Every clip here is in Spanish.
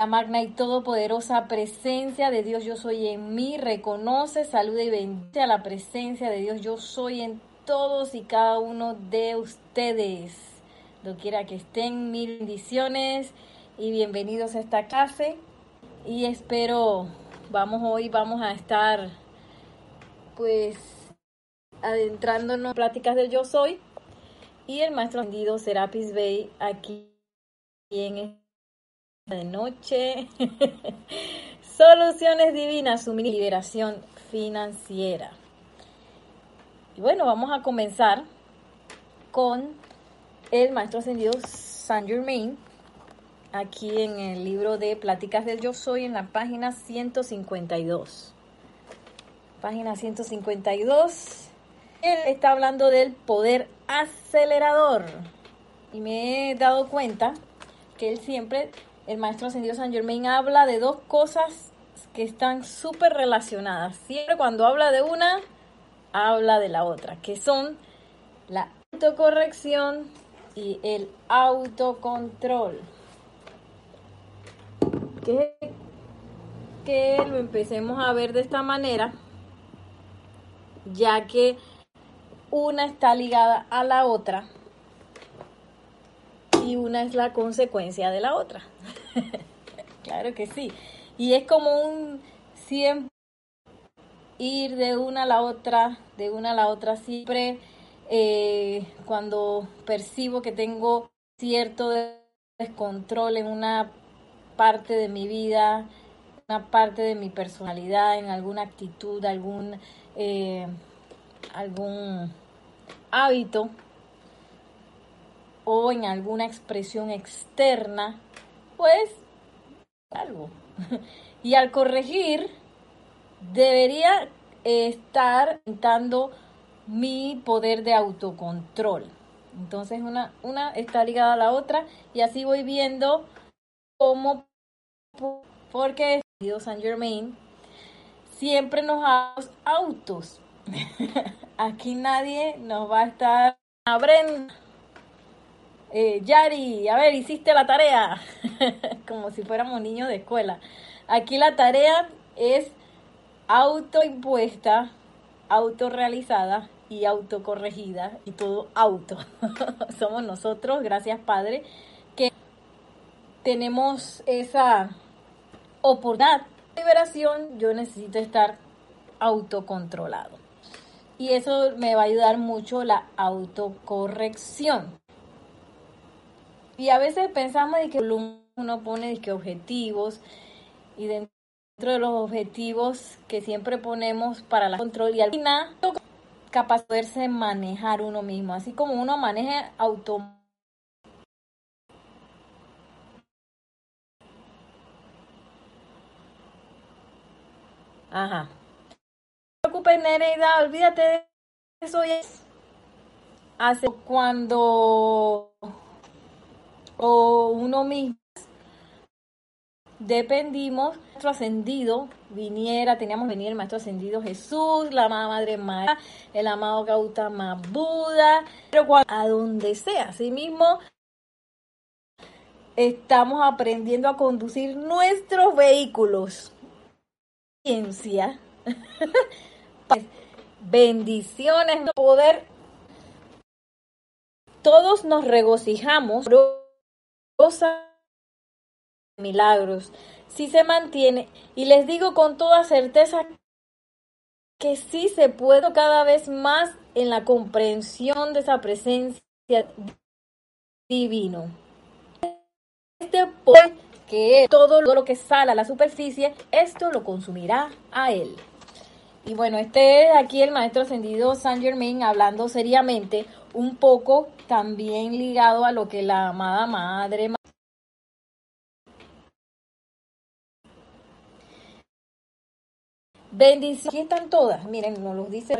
La magna y todopoderosa presencia de Dios yo soy en mí, reconoce, saluda y bendice a la presencia de Dios yo soy en todos y cada uno de ustedes. Lo quiera que estén, mil bendiciones y bienvenidos a esta clase. Y espero, vamos hoy, vamos a estar pues adentrándonos en pláticas del yo soy. Y el maestro vendido Serapis Bay aquí en de noche. Soluciones divinas, su liberación financiera. Y bueno, vamos a comenzar con el maestro ascendido Saint Germain, aquí en el libro de Pláticas del Yo Soy, en la página 152. Página 152. Él está hablando del poder acelerador. Y me he dado cuenta que él siempre el maestro ascendido San Germain habla de dos cosas que están súper relacionadas. Siempre cuando habla de una, habla de la otra, que son la autocorrección y el autocontrol. Que, que lo empecemos a ver de esta manera, ya que una está ligada a la otra y una es la consecuencia de la otra. claro que sí. Y es como un siempre ir de una a la otra, de una a la otra, siempre eh, cuando percibo que tengo cierto descontrol en una parte de mi vida, una parte de mi personalidad, en alguna actitud, algún, eh, algún hábito o en alguna expresión externa, pues algo. Y al corregir, debería estar aumentando mi poder de autocontrol. Entonces una, una está ligada a la otra y así voy viendo cómo, porque San Germain siempre nos los autos. Aquí nadie nos va a estar abriendo eh, Yari, a ver, hiciste la tarea, como si fuéramos niños de escuela. Aquí la tarea es autoimpuesta, autorrealizada y autocorregida y todo auto. Somos nosotros, gracias Padre, que tenemos esa oportunidad de liberación. Yo necesito estar autocontrolado. Y eso me va a ayudar mucho la autocorrección. Y a veces pensamos de que uno pone de que objetivos y dentro de los objetivos que siempre ponemos para la control y al final capaz de poderse manejar uno mismo, así como uno maneja auto Ajá. No te preocupes, Nereida, olvídate de eso. Hace cuando o uno mismo dependimos nuestro ascendido viniera, teníamos venir el maestro ascendido Jesús, la amada Madre María, el amado Gautama Buda, pero a donde sea, así mismo estamos aprendiendo a conducir nuestros vehículos. Ciencia. Bendiciones, poder. Todos nos regocijamos milagros, si se mantiene, y les digo con toda certeza que sí se puede cada vez más en la comprensión de esa presencia divino. Este poder que todo lo que sale a la superficie, esto lo consumirá a él. Y bueno, este es aquí el maestro ascendido Saint Germain hablando seriamente, un poco también ligado a lo que la amada madre bendición. Aquí están todas, miren, nos lo dice,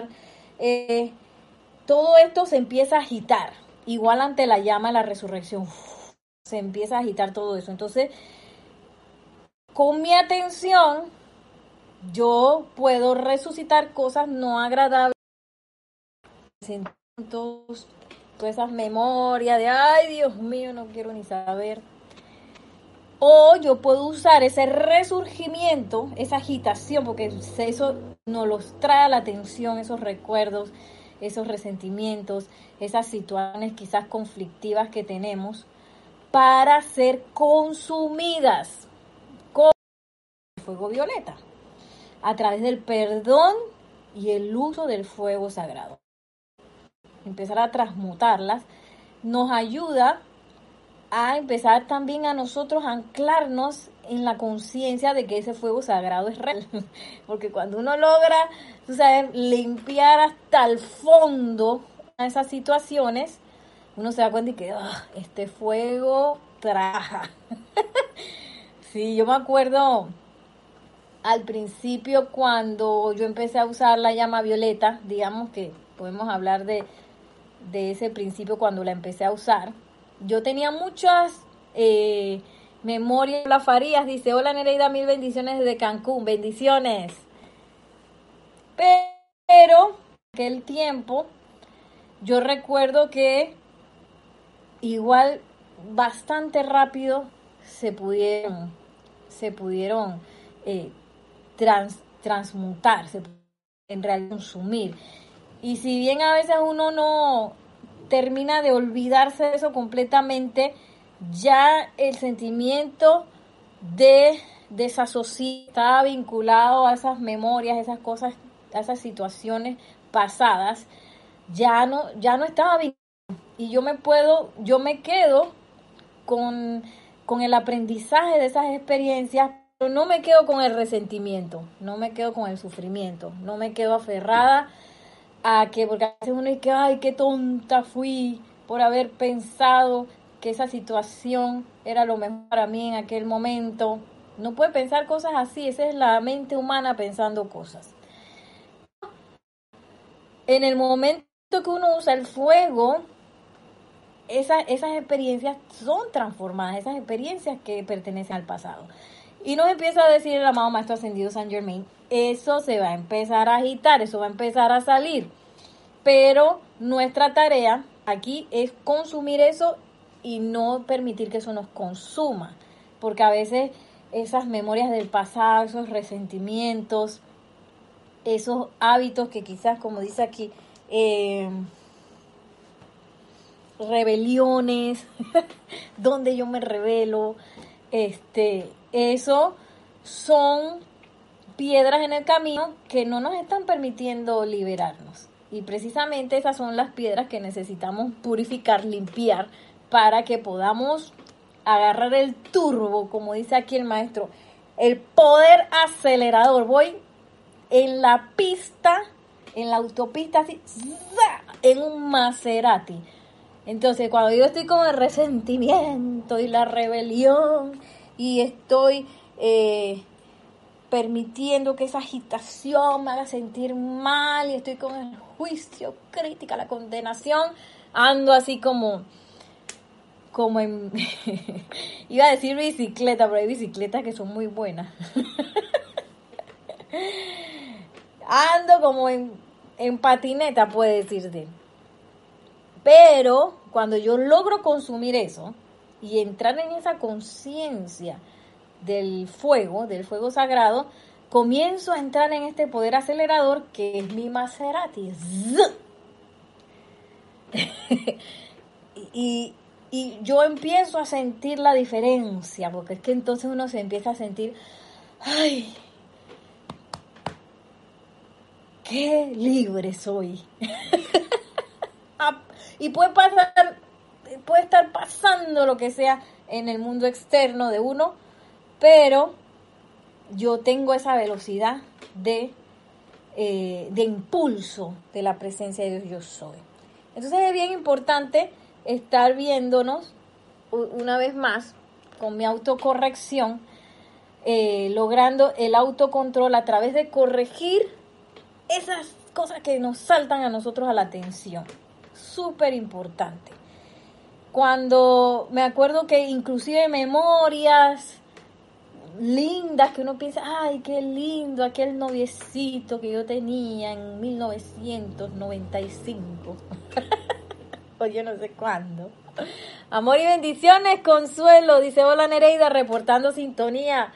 eh, todo esto se empieza a agitar, igual ante la llama de la resurrección, se empieza a agitar todo eso. Entonces, con mi atención, yo puedo resucitar cosas no agradables, todas esas memorias de, ay Dios mío, no quiero ni saber. O yo puedo usar ese resurgimiento, esa agitación, porque eso nos los trae a la atención, esos recuerdos, esos resentimientos, esas situaciones quizás conflictivas que tenemos, para ser consumidas con fuego violeta, a través del perdón y el uso del fuego sagrado. Empezar a transmutarlas nos ayuda a empezar también a nosotros a anclarnos en la conciencia de que ese fuego sagrado es real. Porque cuando uno logra, tú sabes, limpiar hasta el fondo a esas situaciones, uno se da cuenta de que ah, este fuego traja. sí, yo me acuerdo al principio cuando yo empecé a usar la llama violeta, digamos que podemos hablar de, de ese principio cuando la empecé a usar yo tenía muchas eh, memorias. La Farías dice, hola Nereida, mil bendiciones desde Cancún, bendiciones. Pero, aquel tiempo, yo recuerdo que igual bastante rápido se pudieron, se pudieron eh, se en realidad consumir. Y si bien a veces uno no, termina de olvidarse de eso completamente, ya el sentimiento de desasociar estaba vinculado a esas memorias, esas cosas, a esas situaciones pasadas, ya no, ya no estaba vinculado. Y yo me puedo, yo me quedo con, con el aprendizaje de esas experiencias, no me quedo con el resentimiento, no me quedo con el sufrimiento, no me quedo aferrada a que, porque a veces uno dice, ay, qué tonta fui por haber pensado que esa situación era lo mejor para mí en aquel momento. No puede pensar cosas así, esa es la mente humana pensando cosas. En el momento que uno usa el fuego, esas experiencias son transformadas, esas experiencias que pertenecen al pasado. Y nos empieza a decir el amado Maestro Ascendido San Germain, eso se va a empezar a agitar, eso va a empezar a salir. Pero nuestra tarea aquí es consumir eso y no permitir que eso nos consuma. Porque a veces esas memorias del pasado, esos resentimientos, esos hábitos que quizás, como dice aquí, eh, rebeliones, donde yo me revelo, este, eso son piedras en el camino que no nos están permitiendo liberarnos. Y precisamente esas son las piedras que necesitamos purificar, limpiar, para que podamos agarrar el turbo, como dice aquí el maestro, el poder acelerador. Voy en la pista, en la autopista, así, en un Maserati. Entonces, cuando yo estoy con el resentimiento y la rebelión y estoy eh, permitiendo que esa agitación me haga sentir mal y estoy con el juicio, crítica, la condenación, ando así como, como en, iba a decir bicicleta, pero hay bicicletas que son muy buenas. ando como en, en patineta, puede decirte. Pero cuando yo logro consumir eso y entrar en esa conciencia, del fuego, del fuego sagrado, comienzo a entrar en este poder acelerador que es mi Maserati. y, y yo empiezo a sentir la diferencia, porque es que entonces uno se empieza a sentir, ay, qué libre soy. Ah, y puede pasar, puede estar pasando lo que sea en el mundo externo de uno, pero yo tengo esa velocidad de, eh, de impulso de la presencia de Dios yo soy. Entonces es bien importante estar viéndonos una vez más con mi autocorrección, eh, logrando el autocontrol a través de corregir esas cosas que nos saltan a nosotros a la atención. Súper importante. Cuando me acuerdo que inclusive memorias, lindas que uno piensa, ay, qué lindo aquel noviecito que yo tenía en 1995. o yo no sé cuándo. Amor y bendiciones, Consuelo, dice hola Nereida, reportando sintonía.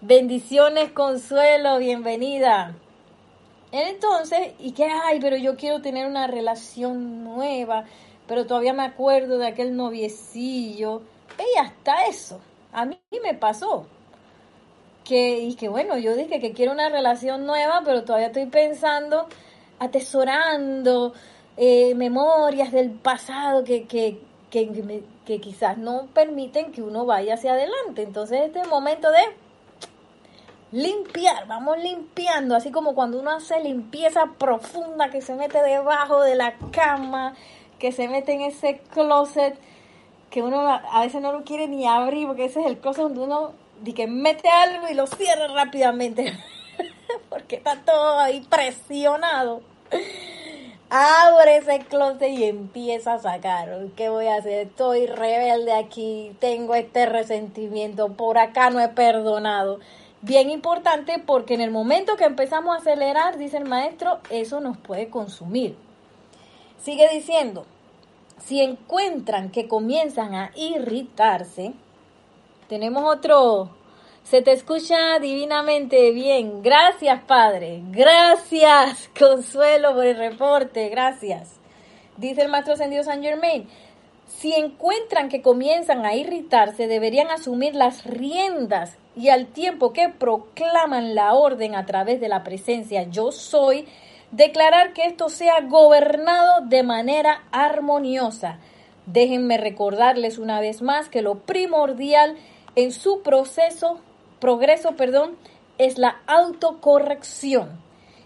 Bendiciones, Consuelo, bienvenida. Entonces, ¿y qué hay? Pero yo quiero tener una relación nueva, pero todavía me acuerdo de aquel noviecillo. Y hasta eso, a mí me pasó. Que, y que bueno, yo dije que quiero una relación nueva, pero todavía estoy pensando, atesorando eh, memorias del pasado que, que, que, que quizás no permiten que uno vaya hacia adelante. Entonces, este momento de limpiar, vamos limpiando, así como cuando uno hace limpieza profunda que se mete debajo de la cama, que se mete en ese closet que uno a veces no lo quiere ni abrir porque ese es el closet donde uno que mete algo y lo cierra rápidamente porque está todo ahí presionado. Abre ese closet y empieza a sacar. ¿Qué voy a hacer? Estoy rebelde aquí, tengo este resentimiento, por acá no he perdonado bien importante porque en el momento que empezamos a acelerar, dice el maestro, eso nos puede consumir. Sigue diciendo, si encuentran que comienzan a irritarse, tenemos otro, se te escucha divinamente bien. Gracias, Padre. Gracias, Consuelo, por el reporte. Gracias. Dice el maestro ascendido San Germain. Si encuentran que comienzan a irritarse, deberían asumir las riendas y al tiempo que proclaman la orden a través de la presencia yo soy, declarar que esto sea gobernado de manera armoniosa. Déjenme recordarles una vez más que lo primordial en su proceso, progreso, perdón, es la autocorrección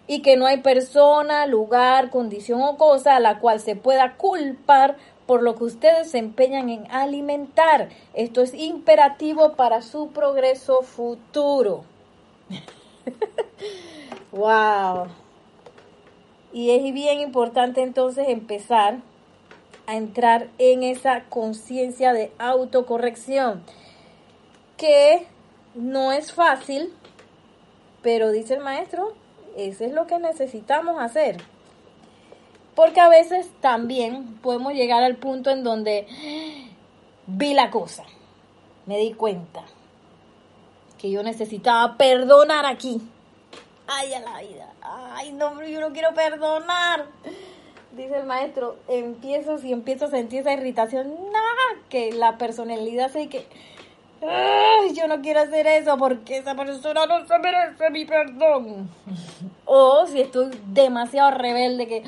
y que no hay persona, lugar, condición o cosa a la cual se pueda culpar por lo que ustedes se empeñan en alimentar. Esto es imperativo para su progreso futuro. wow. Y es bien importante entonces empezar a entrar en esa conciencia de autocorrección, que no es fácil, pero dice el maestro, eso es lo que necesitamos hacer. Porque a veces también podemos llegar al punto en donde vi la cosa, me di cuenta que yo necesitaba perdonar aquí. Ay, a la vida. Ay, no, yo no quiero perdonar. Dice el maestro, empiezo, si empiezo a sentir esa irritación, nada, que la personalidad sé que, ay, yo no quiero hacer eso porque esa persona no se merece mi perdón. o si estoy demasiado rebelde que,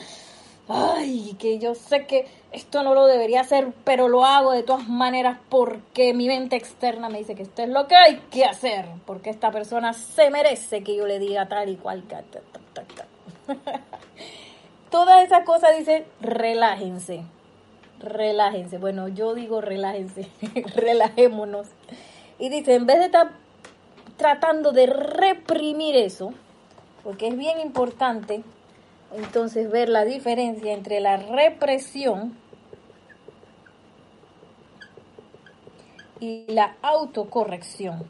ay, que yo sé que esto no lo debería hacer, pero lo hago de todas maneras porque mi mente externa me dice que esto es lo que hay que hacer, porque esta persona se merece que yo le diga tal y cual. Todas esas cosas dicen, relájense, relájense. Bueno, yo digo relájense, relajémonos. Y dice, en vez de estar tratando de reprimir eso, porque es bien importante entonces ver la diferencia entre la represión y la autocorrección.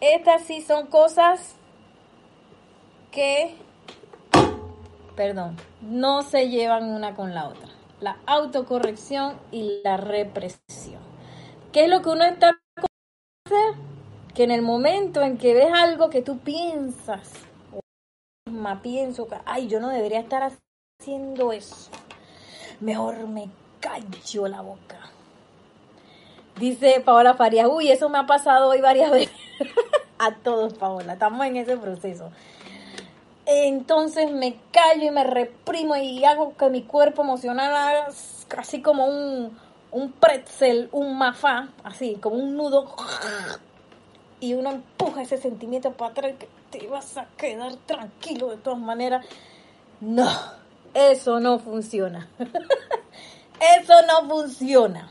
Estas sí son cosas que, perdón, no se llevan una con la otra. La autocorrección y la represión. ¿Qué es lo que uno está hacer? Que en el momento en que ves algo que tú piensas, o pienso que, ay, yo no debería estar haciendo eso, mejor me callo la boca. Dice Paola Farías, uy, eso me ha pasado hoy varias veces. A todos, Paola, estamos en ese proceso. Entonces me callo y me reprimo y hago que mi cuerpo emocional haga casi como un, un pretzel, un mafá, así, como un nudo y uno empuja ese sentimiento para atrás que te vas a quedar tranquilo de todas maneras. No, eso no funciona. eso no funciona.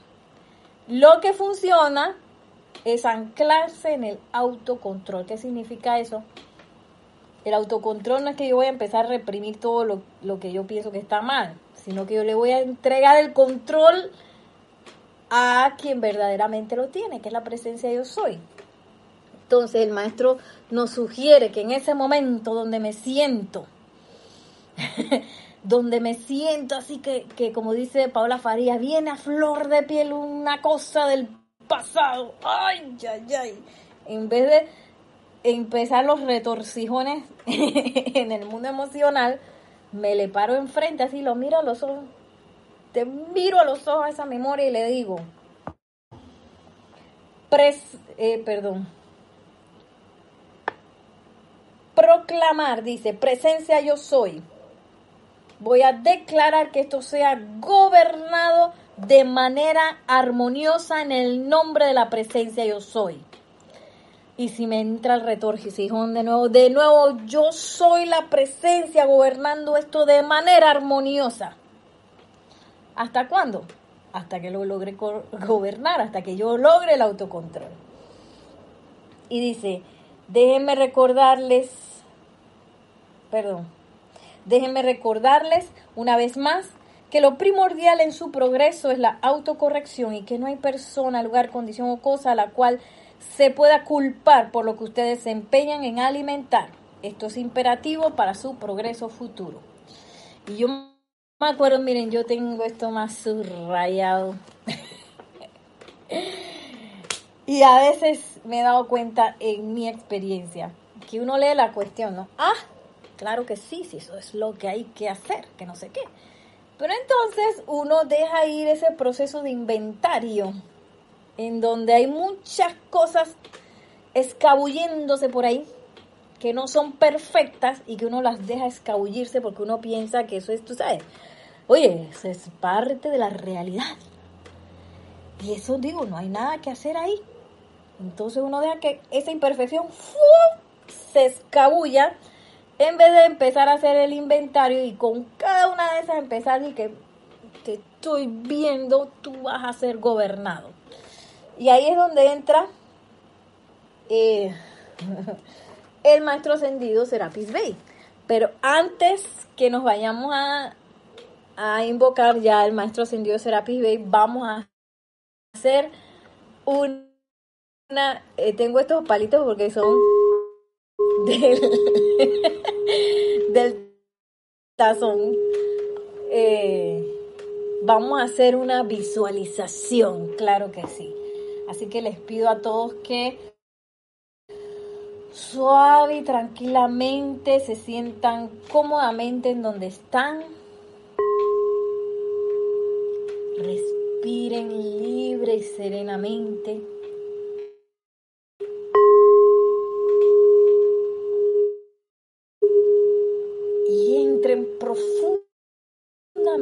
Lo que funciona es anclarse en el autocontrol. ¿Qué significa eso? El autocontrol no es que yo voy a empezar a reprimir todo lo, lo que yo pienso que está mal, sino que yo le voy a entregar el control a quien verdaderamente lo tiene, que es la presencia de yo soy. Entonces el maestro nos sugiere que en ese momento donde me siento, donde me siento así que, que, como dice Paula Faría, viene a flor de piel una cosa del pasado, ay, ay, ay, en vez de empezar los retorcijones en el mundo emocional, me le paro enfrente, así lo miro a los ojos, te miro a los ojos a esa memoria y le digo, pres, eh, perdón, proclamar, dice, presencia yo soy. Voy a declarar que esto sea gobernado de manera armoniosa en el nombre de la presencia yo soy. Y si me entra el retorcijón de nuevo, de nuevo, yo soy la presencia gobernando esto de manera armoniosa. ¿Hasta cuándo? Hasta que lo logre gobernar, hasta que yo logre el autocontrol. Y dice, déjenme recordarles, perdón, déjenme recordarles una vez más que lo primordial en su progreso es la autocorrección y que no hay persona, lugar, condición o cosa a la cual se pueda culpar por lo que ustedes se empeñan en alimentar. Esto es imperativo para su progreso futuro. Y yo me acuerdo, miren, yo tengo esto más subrayado. y a veces me he dado cuenta en mi experiencia que uno lee la cuestión, ¿no? Ah, claro que sí, sí, eso es lo que hay que hacer, que no sé qué. Pero entonces uno deja ir ese proceso de inventario en donde hay muchas cosas escabulléndose por ahí que no son perfectas y que uno las deja escabullirse porque uno piensa que eso es, tú sabes, oye, eso es parte de la realidad. Y eso digo, no hay nada que hacer ahí. Entonces uno deja que esa imperfección se escabulla en vez de empezar a hacer el inventario y con cada una de esas empezar y que te estoy viendo, tú vas a ser gobernado. Y ahí es donde entra eh, el maestro ascendido Serapis Bey. Pero antes que nos vayamos a, a invocar ya el maestro ascendido Serapis Bey, vamos a hacer Eh, tengo estos palitos porque son del, del tazón. Eh, vamos a hacer una visualización, claro que sí. Así que les pido a todos que suave y tranquilamente se sientan cómodamente en donde están. Respiren libre y serenamente.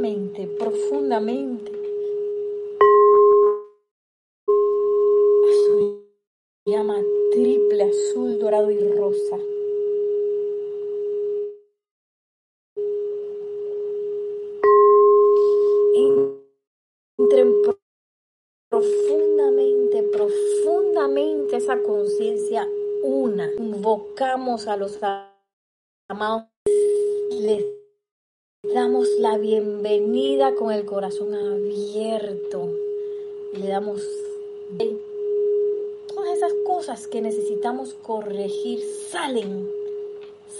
Profundamente, profundamente llama triple azul, dorado y rosa. Entren profundamente, profundamente esa conciencia una. Invocamos a los amados, les damos la bienvenida con el corazón abierto. Le damos esas cosas que necesitamos corregir salen,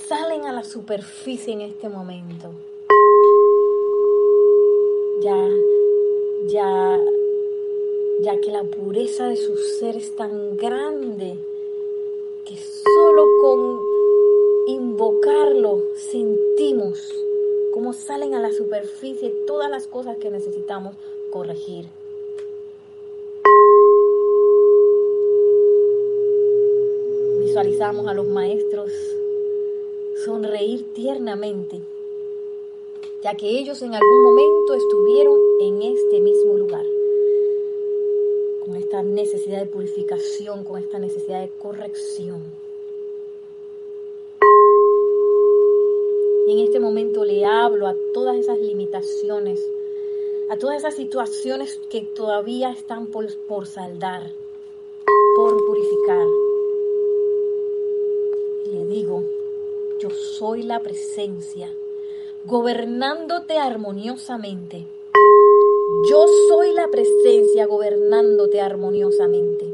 salen a la superficie en este momento. Ya, ya, ya que la pureza de su ser es tan grande que solo con invocarlo sentimos cómo salen a la superficie todas las cosas que necesitamos corregir. visualizamos a los maestros sonreír tiernamente, ya que ellos en algún momento estuvieron en este mismo lugar, con esta necesidad de purificación, con esta necesidad de corrección. Y en este momento le hablo a todas esas limitaciones, a todas esas situaciones que todavía están por, por saldar, por purificar le digo, yo soy la presencia, gobernándote armoniosamente. Yo soy la presencia gobernándote armoniosamente.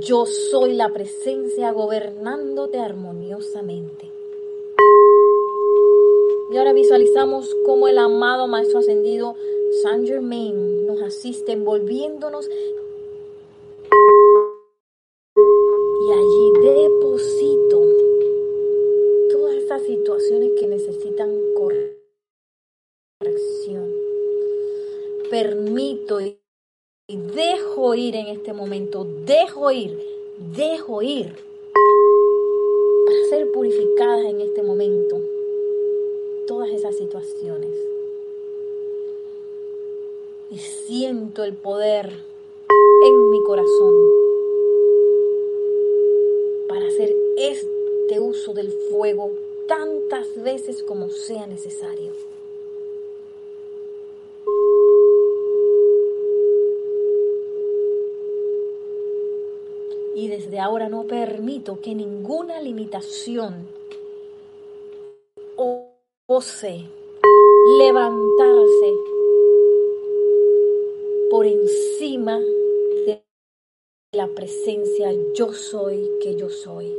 Yo soy la presencia gobernándote armoniosamente. Y ahora visualizamos cómo el amado Maestro Ascendido Saint Germain nos asiste envolviéndonos y allí deposito todas esas situaciones que necesitan corrección. Permito y dejo ir en este momento, dejo ir, dejo ir para ser purificadas en este momento todas esas situaciones. Y siento el poder en mi corazón para hacer este uso del fuego tantas veces como sea necesario. Y desde ahora no permito que ninguna limitación ose levantarse por encima de la presencia yo soy que yo soy.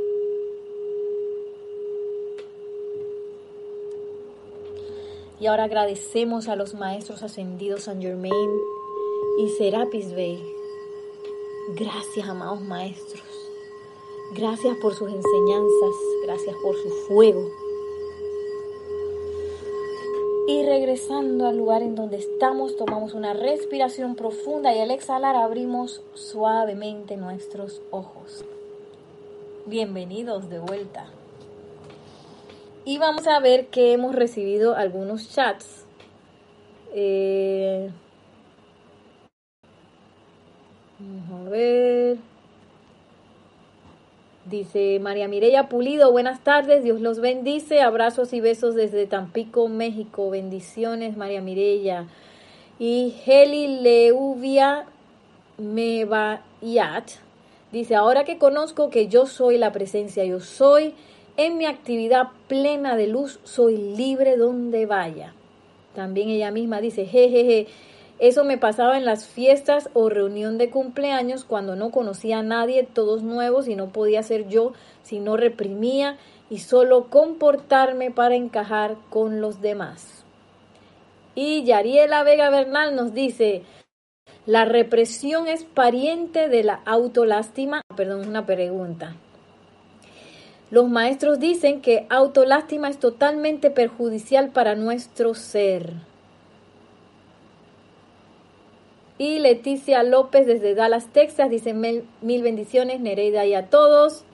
Y ahora agradecemos a los maestros ascendidos San Germain y Serapis Bey. Gracias, amados maestros. Gracias por sus enseñanzas. Gracias por su fuego. Y regresando al lugar en donde estamos, tomamos una respiración profunda y al exhalar abrimos suavemente nuestros ojos. Bienvenidos de vuelta. Y vamos a ver que hemos recibido algunos chats. Eh, vamos a ver. Dice María Mireya Pulido, buenas tardes, Dios los bendice, abrazos y besos desde Tampico, México, bendiciones María Mireya. Y Heli Leuvia Mebayat dice, ahora que conozco que yo soy la presencia, yo soy, en mi actividad plena de luz, soy libre donde vaya. También ella misma dice, jejeje, eso me pasaba en las fiestas o reunión de cumpleaños cuando no conocía a nadie, todos nuevos y no podía ser yo si no reprimía y solo comportarme para encajar con los demás. Y Yariela Vega Bernal nos dice, la represión es pariente de la autolástima. Perdón, una pregunta. Los maestros dicen que autolástima es totalmente perjudicial para nuestro ser. Y Leticia López desde Dallas, Texas, dice mil, bendiciones, Nereida y a todos.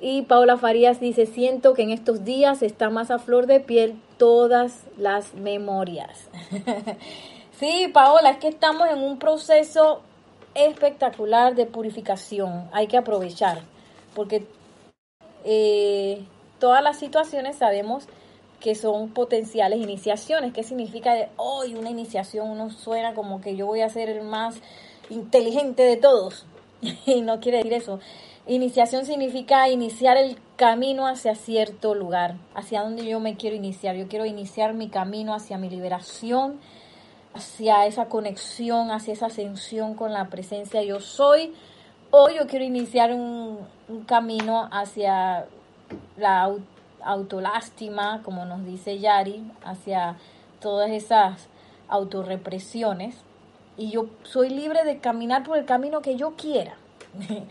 Y Paula Farías dice, siento que en estos días está más a flor de piel todas las memorias. sí, Paola, es que estamos en un proceso espectacular de purificación. Hay que aprovechar, porque eh, todas las situaciones sabemos que son potenciales iniciaciones. ¿Qué significa de hoy una iniciación? Uno suena como que yo voy a ser el más inteligente de todos. y no quiere decir eso. Iniciación significa iniciar el camino hacia cierto lugar, hacia donde yo me quiero iniciar. Yo quiero iniciar mi camino hacia mi liberación, hacia esa conexión, hacia esa ascensión con la presencia yo soy. O yo quiero iniciar un, un camino hacia la autolástima, como nos dice Yari, hacia todas esas autorrepresiones. Y yo soy libre de caminar por el camino que yo quiera.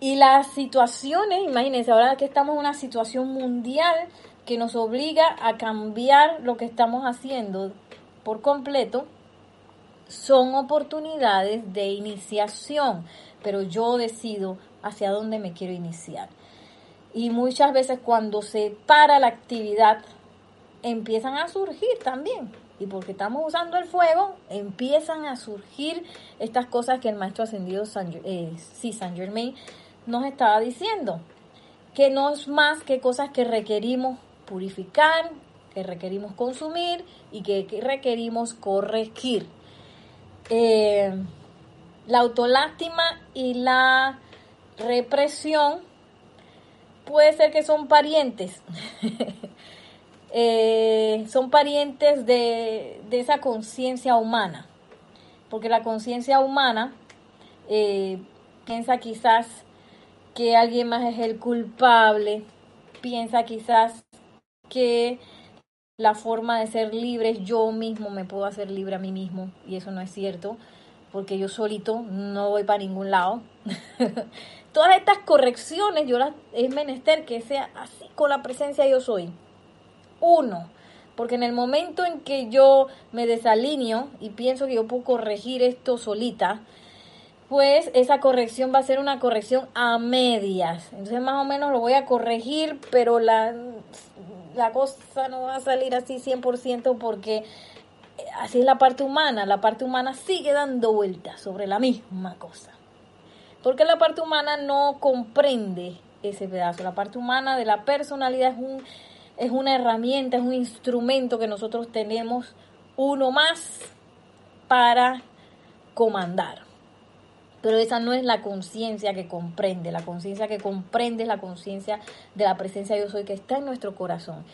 y las situaciones, imagínense, ahora que estamos en una situación mundial que nos obliga a cambiar lo que estamos haciendo por completo, son oportunidades de iniciación, pero yo decido hacia dónde me quiero iniciar. Y muchas veces cuando se para la actividad, empiezan a surgir también. Y porque estamos usando el fuego, empiezan a surgir estas cosas que el maestro ascendido San, eh, San Germain nos estaba diciendo. Que no es más que cosas que requerimos purificar, que requerimos consumir y que, requerimos corregir. Eh, la autolástima y la represión puede ser que son parientes. Eh, son parientes de, esa conciencia humana. Porque la conciencia humana, eh, piensa quizás que alguien más es el culpable, piensa quizás que la forma de ser libre es yo mismo, me puedo hacer libre a mí mismo y eso no es cierto porque yo solito no voy para ningún lado. Todas estas correcciones yo las es menester que sea así con la presencia yo soy. Uno, porque en el momento en que yo me desalineo y pienso que yo puedo corregir esto solita, pues esa corrección va a ser una corrección a medias. Entonces más o menos lo voy a corregir, pero la, la cosa no va a salir así 100% porque así es la parte humana. La parte humana sigue dando vueltas sobre la misma cosa. Porque la parte humana no comprende ese pedazo. La parte humana de la personalidad es, un, es una herramienta, es un instrumento que nosotros tenemos uno más para comandar. Pero esa no es la conciencia que comprende. La conciencia que comprende es la conciencia de la presencia de yo soy que está en nuestro corazón.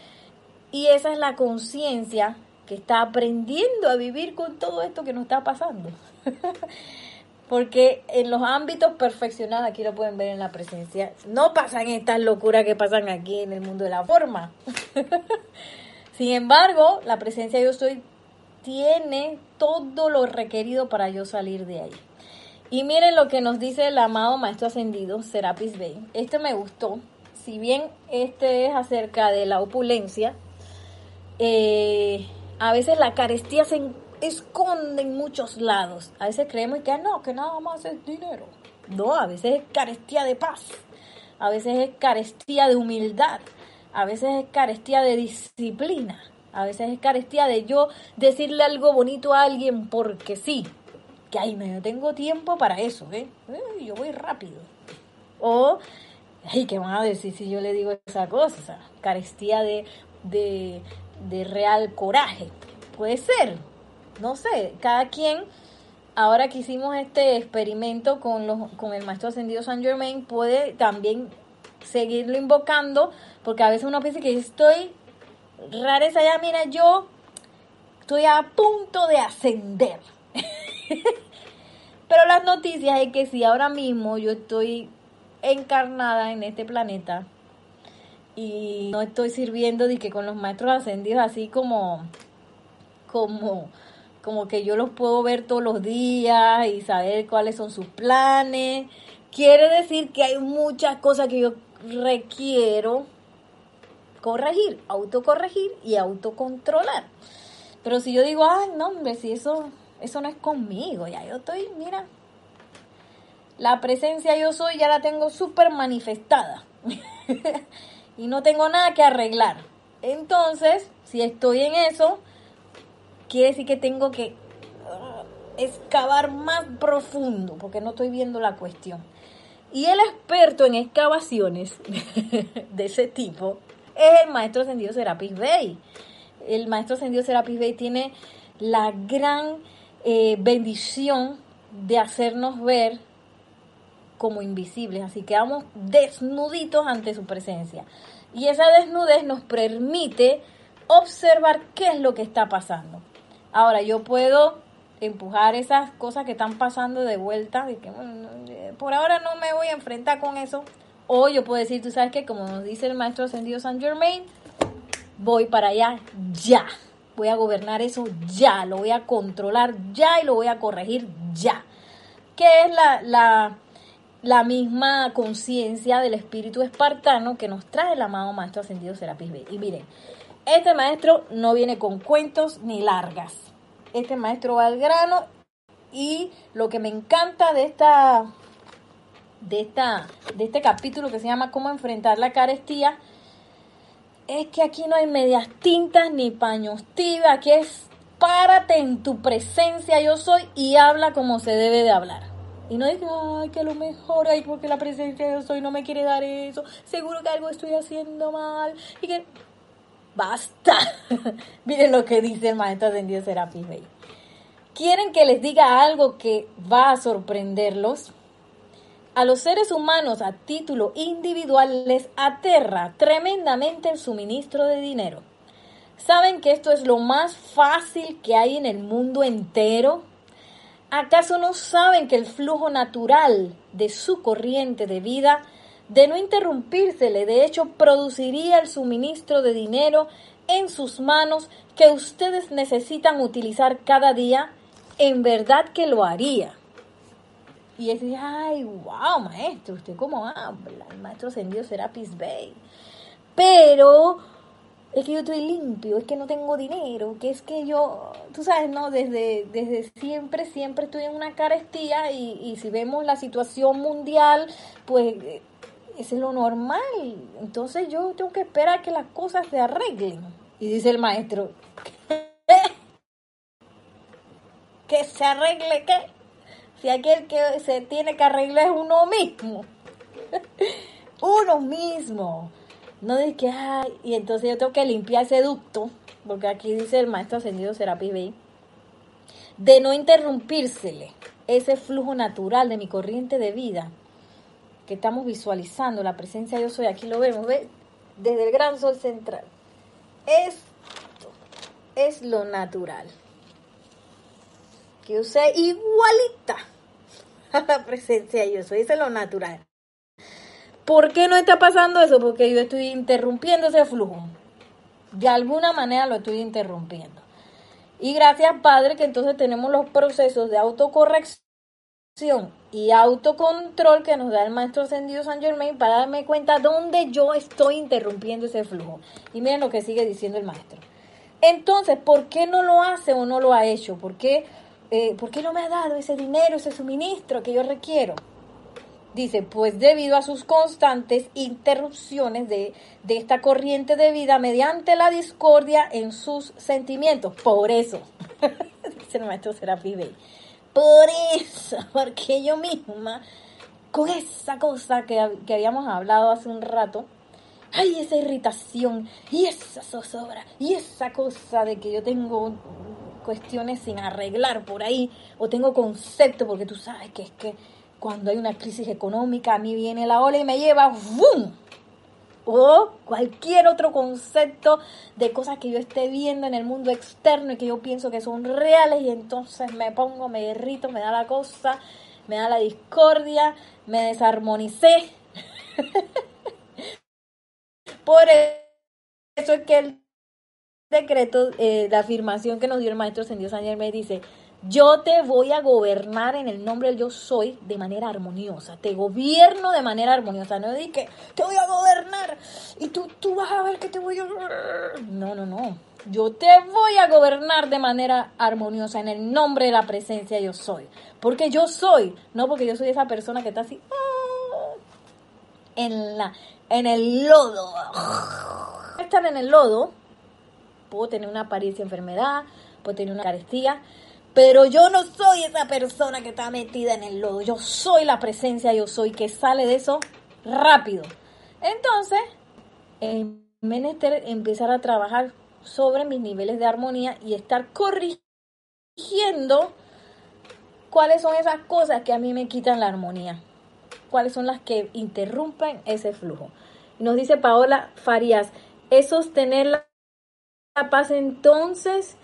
Y esa es la conciencia que está aprendiendo a vivir con todo esto que nos está pasando. Porque en los ámbitos perfeccionados, aquí lo pueden ver en la presencia, no pasan estas locuras que pasan aquí en el mundo de la forma. Sin embargo, la presencia yo soy tiene todo lo requerido para yo salir de ahí. Y miren lo que nos dice el amado Maestro Ascendido, Serapis Bey. Este me gustó. Si bien este es acerca de la opulencia, eh, a veces la carestía se esconde en muchos lados. A veces creemos que ah, no, que nada más es dinero. No, a veces es carestía de paz. A veces es carestía de humildad. A veces es carestía de disciplina. A veces es carestía de yo decirle algo bonito a alguien porque sí. Que ahí no tengo tiempo para eso, ¿eh? yo voy rápido. O, ay, ¿qué van a decir si yo le digo esa cosa? Carestía de, de de real coraje. Puede ser, no sé, cada quien, ahora que hicimos este experimento con, los, con el maestro ascendido San Germain, puede también seguirlo invocando, porque a veces uno piensa que estoy rareza ya, mira, yo estoy a punto de ascender. Pero las noticias es que si ahora mismo yo estoy encarnada en este planeta, y no estoy sirviendo de que con los maestros ascendidos así como como como que yo los puedo ver todos los días y saber cuáles son sus planes. Quiere decir que hay muchas cosas que yo requiero corregir, autocorregir y autocontrolar. Pero si yo digo, ay, no, hombre, si eso, eso no es conmigo, ya yo estoy, mira, la presencia yo soy ya la tengo súper manifestada. y no tengo nada que arreglar. Entonces, si estoy en eso, quiere decir que tengo que uh, excavar más profundo, porque no estoy viendo la cuestión. Y el experto en excavaciones de ese tipo es el maestro ascendido Serapis Bey. El maestro ascendido Serapis Bey tiene la gran eh, bendición de hacernos ver como invisibles, así que vamos desnuditos ante su presencia. Y esa desnudez nos permite observar qué es lo que está pasando. Ahora, yo puedo empujar esas cosas que están pasando de vuelta, de que por ahora no me voy a enfrentar con eso. O yo puedo decir, tú sabes que como nos dice el maestro ascendido San Germain, voy para allá ya. Voy a gobernar eso ya, lo voy a controlar ya y lo voy a corregir ya. ¿Qué es la, la la misma conciencia del espíritu espartano que nos trae el amado maestro ascendido Serapis Bey. Y miren, este maestro no viene con cuentos ni largas. Este maestro va al grano y lo que me encanta de esta de esta de este capítulo que se llama cómo enfrentar la carestía es que aquí no hay medias tintas ni paños tibios, aquí es párate en tu presencia yo soy y habla como se debe de hablar. Y no diga, ay, que lo mejor, ay, porque la presencia de yo soy no me quiere dar eso, seguro que algo estoy haciendo mal, y que... ¡Basta! Miren lo que dice el maestro ascendido Serapis Bey. ¿Quieren que les diga algo que va a sorprenderlos? A los seres humanos a título individual les aterra tremendamente el suministro de dinero. ¿Saben que esto es lo más fácil que hay en el mundo entero? ¿Acaso no saben que el flujo natural de su corriente de vida, de no interrumpírsele, de hecho produciría el suministro de dinero en sus manos que ustedes necesitan utilizar cada día? En verdad que lo haría. Y es decir, ay, wow, maestro, ¿usted cómo habla? El maestro ascendido Peace Bay. Pero es que yo estoy limpio, es que no tengo dinero, que es que yo, tú sabes, ¿no? Desde, desde siempre, siempre estoy en una carestía y, y si vemos la situación mundial, pues es lo normal. Entonces yo tengo que esperar que las cosas se arreglen. Y dice el maestro, ¿que se arregle qué? Si aquel que se tiene que arreglar es uno mismo. uno mismo. No de que, ay, y entonces yo tengo que limpiar ese ducto, porque aquí dice el maestro ascendido Serapis Bey, de no interrumpírsele ese flujo natural de mi corriente de vida, que estamos visualizando, la presencia yo soy, aquí lo vemos, ¿ves? Desde el gran sol central. Esto es lo natural. Que yo sea igualita a la presencia yo soy, eso es lo natural. ¿Por qué no está pasando eso? Porque yo estoy interrumpiendo ese flujo. De alguna manera lo estoy interrumpiendo. Y gracias, Padre, que entonces tenemos los procesos de autocorrección y autocontrol que nos da el Maestro Ascendido San Germain para darme cuenta dónde yo estoy interrumpiendo ese flujo. Y miren lo que sigue diciendo el Maestro. Entonces, ¿por qué no lo hace o no lo ha hecho? ¿Por qué, eh, ¿por qué no me ha dado ese dinero, ese suministro que yo requiero? Dice, pues debido a sus constantes interrupciones de, esta corriente de vida mediante la discordia en sus sentimientos. Por eso, dice el maestro Serapis Bey, por eso, porque yo misma, con esa cosa que, que habíamos hablado hace un rato, ay, esa irritación y esa zozobra y esa cosa de que yo tengo cuestiones sin arreglar por ahí o tengo concepto porque tú sabes que es que cuando hay una crisis económica, a mí viene la ola y me lleva ¡vum! O cualquier otro concepto de cosas que yo esté viendo en el mundo externo y que yo pienso que son reales y entonces me pongo, me derrito, me da la cosa, me da la discordia, me desarmonicé. Por eso es que el decreto, eh, la afirmación que nos dio el maestro Ascendido San me dice, yo te voy a gobernar en el nombre del yo soy de manera armoniosa. Te gobierno de manera armoniosa. No que te voy a gobernar y tú, tú vas a ver que te voy a... No, no, no. Yo te voy a gobernar de manera armoniosa en el nombre de la presencia yo soy. Porque yo soy, no porque yo soy esa persona que está así en, la, en el lodo. Estar en el lodo, puedo tener una apariencia de enfermedad, puedo tener una carestía, pero yo no soy esa persona que está metida en el lodo. Yo soy la presencia, yo soy que sale de eso rápido. Entonces, en menester empezar a trabajar sobre mis niveles de armonía y estar corrigiendo cuáles son esas cosas que a mí me quitan la armonía. Cuáles son las que interrumpen ese flujo. Nos dice Paola Farías, es sostener la paz entonces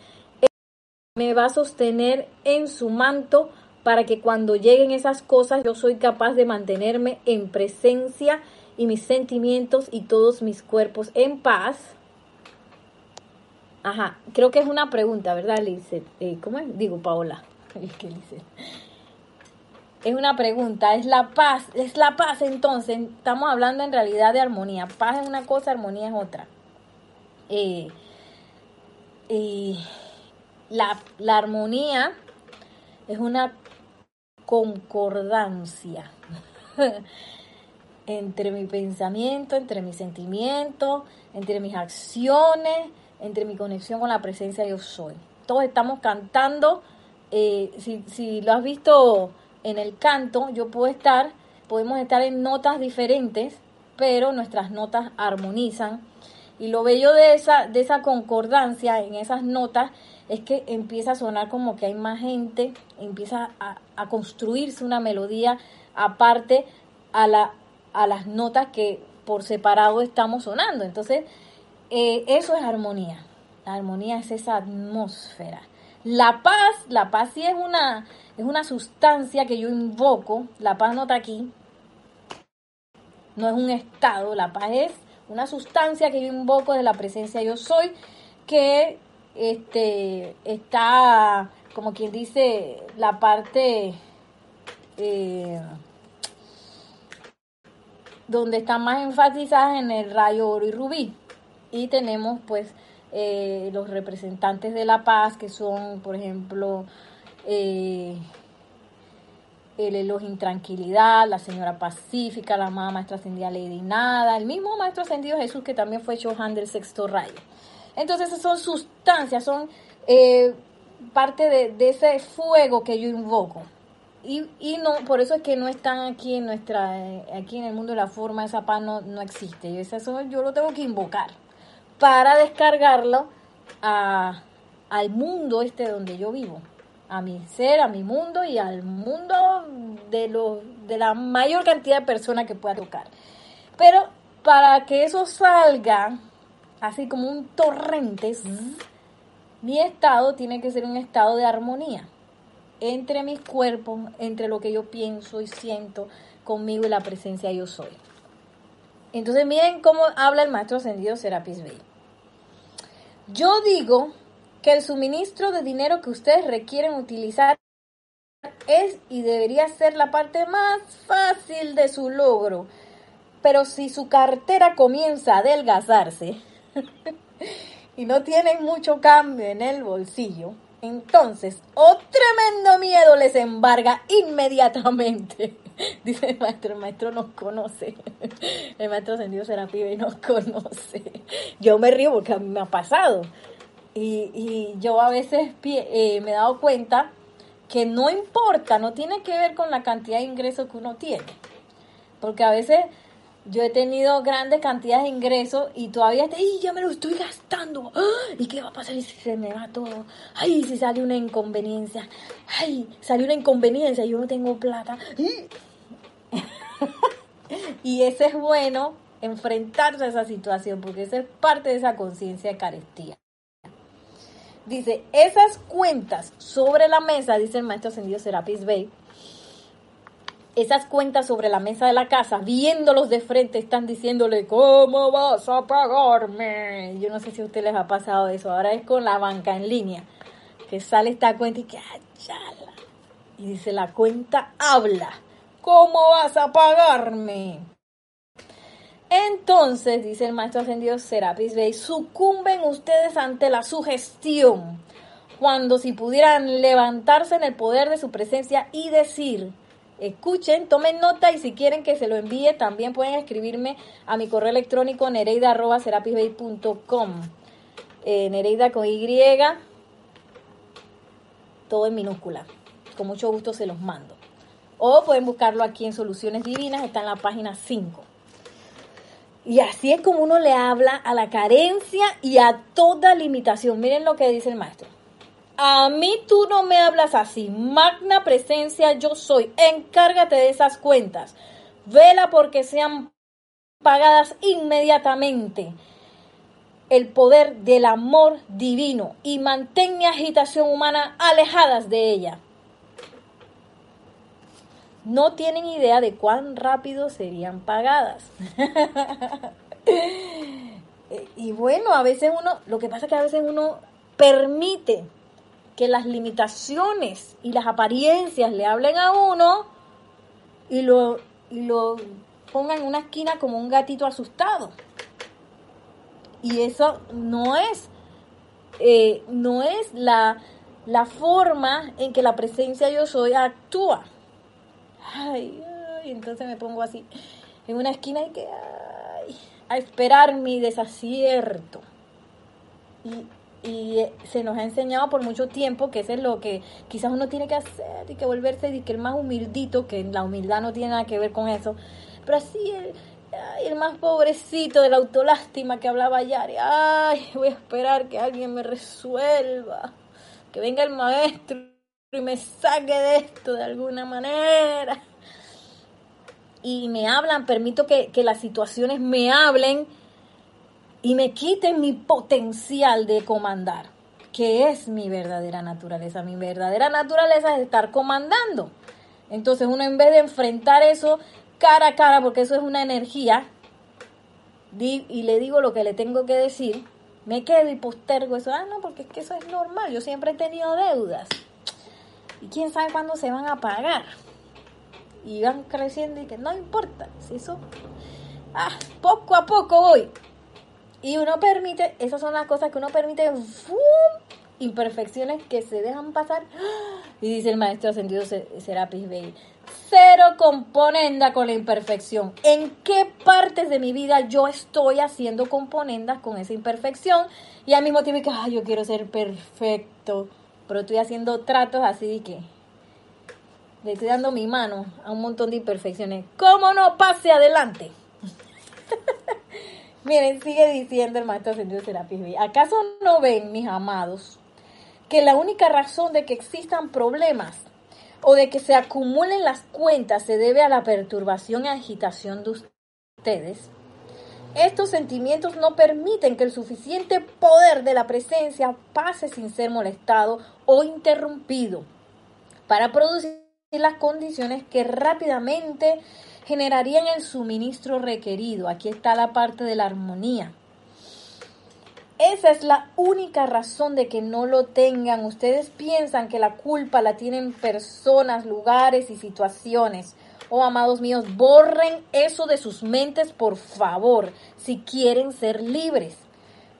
me va a sostener en su manto para que cuando lleguen esas cosas yo soy capaz de mantenerme en presencia y mis sentimientos y todos mis cuerpos en paz. Ajá, creo que es una pregunta, ¿verdad, Lice? Eh, ¿Cómo es? Digo, Paola. ¿Qué Es una pregunta, es la paz, es la paz entonces, estamos hablando en realidad de armonía. Paz es una cosa, armonía es otra. Eh, eh, la, armonía es una concordancia entre mi pensamiento, entre mis sentimientos, entre mis acciones, entre mi conexión con la presencia yo soy. Todos estamos cantando, eh, si, si, lo has visto en el canto, yo puedo estar, podemos estar en notas diferentes, pero nuestras notas armonizan. Y lo bello de esa, de esa concordancia en esas notas es que empieza a sonar como que hay más gente, empieza a, construirse una melodía aparte a, la, a las notas que por separado estamos sonando. Entonces, eh, eso es armonía. La armonía es esa atmósfera. La paz, la paz sí es una, es una sustancia que yo invoco, la paz no está aquí, no es un estado, la paz es una sustancia que yo invoco de la presencia yo soy, que este, está, como quien dice, la parte eh, donde está más enfatizada en el rayo oro y rubí. Y tenemos pues eh, los representantes de la paz, que son, por ejemplo, eh, el Elohim Tranquilidad, la Señora Pacífica, la amada Maestra Ascendida Lady Nada, el mismo Maestro Ascendido Jesús que también fue Chohan del sexto rayo. Entonces esas son sustancias, son eh, parte de, ese fuego que yo invoco. Y, y, no, por eso es que no están aquí en nuestra, eh, aquí en el mundo de la forma, esa paz no, no existe. Eso yo lo tengo que invocar para descargarlo a, al mundo este donde yo vivo a mi ser, a mi mundo y al mundo de, lo, de la mayor cantidad de personas que pueda tocar. Pero para que eso salga así como un torrente, mi estado tiene que ser un estado de armonía entre mis cuerpos, entre lo que yo pienso y siento conmigo y la presencia yo soy. Entonces miren cómo habla el maestro ascendido Serapis Bey. Yo digo que el suministro de dinero que ustedes requieren utilizar es y debería ser la parte más fácil de su logro. Pero si su cartera comienza a adelgazarse y no tienen mucho cambio en el bolsillo, entonces o tremendo miedo les embarga inmediatamente. Dice el maestro, el maestro nos conoce. El maestro ascendido será pibe y nos conoce. Yo me río porque a mí me ha pasado. Y, yo a veces eh, me he dado cuenta que no importa, no tiene que ver con la cantidad de ingresos que uno tiene. Porque a veces yo he tenido grandes cantidades de ingresos y todavía ¡ay, ya me lo estoy gastando! ¿Y qué va a pasar si se me va todo? ¡Ay, si sale una inconveniencia! ¡Ay, sale una inconveniencia! Yo no tengo plata. y ese es bueno enfrentarse a esa situación porque esa es parte de esa conciencia de carestía. Dice, esas cuentas sobre la mesa, dice el maestro ascendido Serapis Bey, esas cuentas sobre la mesa de la casa, viéndolos de frente, están diciéndole, ¿cómo vas a pagarme? Yo no sé si a ustedes les ha pasado eso, ahora es con la banca en línea, que sale esta cuenta y que, chala. Y dice, la cuenta habla, ¿cómo vas a pagarme? Entonces, dice el maestro ascendido Serapis Bey, sucumben ustedes ante la sugestión, cuando si pudieran levantarse en el poder de su presencia y decir, escuchen, tomen nota y si quieren que se lo envíe, también pueden escribirme a mi correo electrónico nereida.serapisbey.com. Eh, nereida con Y, todo en minúscula. Con mucho gusto se los mando. O pueden buscarlo aquí en Soluciones Divinas, está en la página 5. Y así es como uno le habla a la carencia y a toda limitación. Miren lo que dice el maestro. A mí tú no me hablas así. Magna presencia yo soy. Encárgate de esas cuentas. Vela porque sean pagadas inmediatamente. El poder del amor divino y mantén mi agitación humana alejadas de ella no tienen idea de cuán rápido serían pagadas. y bueno, a veces uno, lo que pasa es que a veces uno permite que las limitaciones y las apariencias le hablen a uno y lo, y lo pongan en una esquina como un gatito asustado. Y eso no es, eh, no es la, la forma en que la presencia yo soy actúa ay, entonces me pongo así en una esquina y que, a esperar mi desacierto. Se nos ha enseñado por mucho tiempo que eso es lo que quizás uno tiene que hacer y que volverse y que el más humildito, que la humildad no tiene nada que ver con eso, pero así el, el más pobrecito de la autolástima que hablaba ayer, ay, voy a esperar que alguien me resuelva, que venga el maestro y me saque de esto de alguna manera. Y me hablan, permito que, las situaciones me hablen y me quiten mi potencial de comandar. ¿qué es mi verdadera naturaleza? Mi verdadera naturaleza es estar comandando. Entonces uno en vez de enfrentar eso cara a cara, porque eso es una energía, y le digo lo que le tengo que decir, me quedo y postergo eso. Ah, no, porque es que eso es normal. Yo siempre he tenido deudas. Y quién sabe cuándo se van a pagar. Y van creciendo y que no importa. Si eso. Ah, poco a poco voy. Y uno permite, esas son las cosas que uno permite. Imperfecciones que se dejan pasar. Y dice el maestro ascendido Serapis Bey cero componenda con la imperfección. ¿En qué partes de mi vida yo estoy haciendo componendas con esa imperfección? Y al mismo tiempo que, ay, yo quiero ser perfecto, pero estoy haciendo tratos así que le estoy dando mi mano a un montón de imperfecciones. ¿Cómo no pase adelante? Miren, sigue diciendo el maestro ascendido Serapis ¿Acaso no ven, mis amados, que la única razón de que existan problemas o de que se acumulen las cuentas se debe a la perturbación y agitación de ustedes, estos sentimientos no permiten que el suficiente poder de la presencia pase sin ser molestado o interrumpido para producir las condiciones que rápidamente generarían el suministro requerido. Aquí está la parte de la armonía. Esa es la única razón de que no lo tengan. Ustedes piensan que la culpa la tienen personas, lugares y situaciones. Oh, amados míos, borren eso de sus mentes, por favor, si quieren ser libres.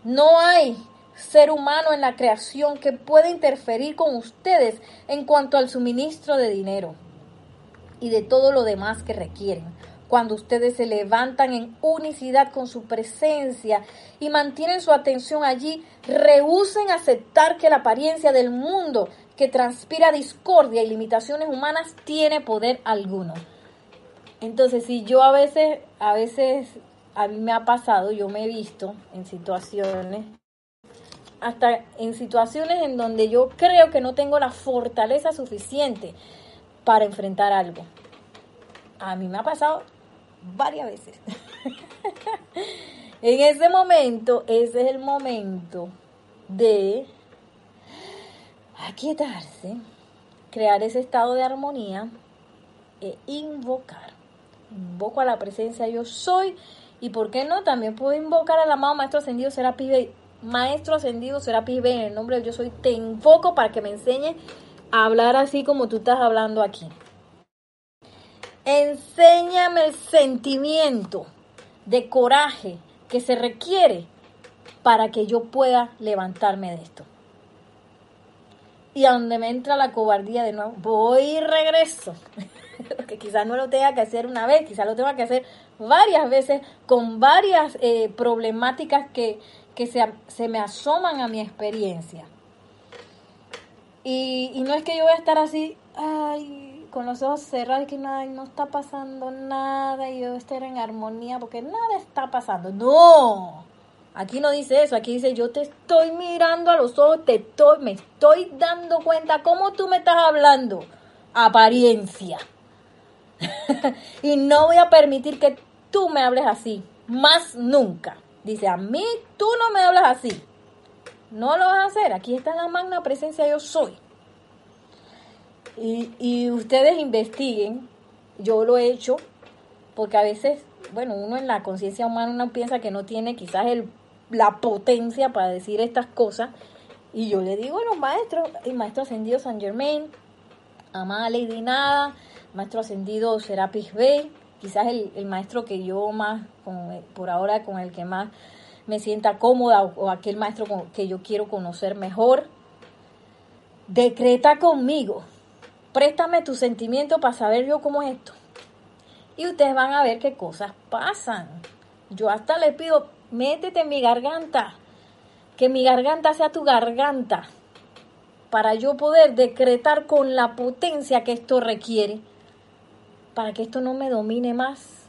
No hay ser humano en la creación que pueda interferir con ustedes en cuanto al suministro de dinero y de todo lo demás que requieren cuando ustedes se levantan en unicidad con su presencia y mantienen su atención allí, rehúsen aceptar que la apariencia del mundo que transpira discordia y limitaciones humanas tiene poder alguno. Entonces, si yo a veces, a veces, a mí me ha pasado, yo me he visto en situaciones, hasta en situaciones en donde yo creo que no tengo la fortaleza suficiente para enfrentar algo. A mí me ha pasado varias veces. en ese momento, ese es el momento de aquietarse, crear ese estado de armonía e invocar. Invoco a la presencia yo soy y por qué no, también puedo invocar al amado Maestro Ascendido será pibe Maestro Ascendido será pibe en el nombre de yo soy, te invoco para que me enseñe hablar así como tú estás hablando aquí. Enséñame el sentimiento de coraje que se requiere para que yo pueda levantarme de esto. Y a donde me entra la cobardía de nuevo, voy y regreso. que quizás no lo tenga que hacer una vez, quizás lo tenga que hacer varias veces con varias eh, problemáticas que, se, se, me asoman a mi experiencia. Y, no es que yo voy a estar así, ay, con los ojos cerrados que no está pasando nada y yo estar en armonía porque nada está pasando. No, aquí no dice eso, aquí dice yo te estoy mirando a los ojos, te estoy, me estoy dando cuenta cómo tú me estás hablando. Apariencia. y no voy a permitir que tú me hables así, más nunca. Dice, a mí tú no me hablas así. No lo vas a hacer. Aquí está la magna presencia yo soy. Y, ustedes investiguen, yo lo he hecho, porque a veces, bueno, uno en la conciencia humana uno piensa que no tiene quizás el, la potencia para decir estas cosas. Y yo le digo a los maestros, el maestro ascendido San Germain, amada Lady Nada, maestro ascendido Serapis Bey, quizás el, el, maestro que yo más, por ahora con el que más me sienta cómoda o aquel maestro que yo quiero conocer mejor, decreta conmigo. Préstame tu sentimiento para saber yo cómo es esto. Y ustedes van a ver qué cosas pasan. Yo hasta le pido, métete en mi garganta, que mi garganta sea tu garganta, para yo poder decretar con la potencia que esto requiere, para que esto no me domine más,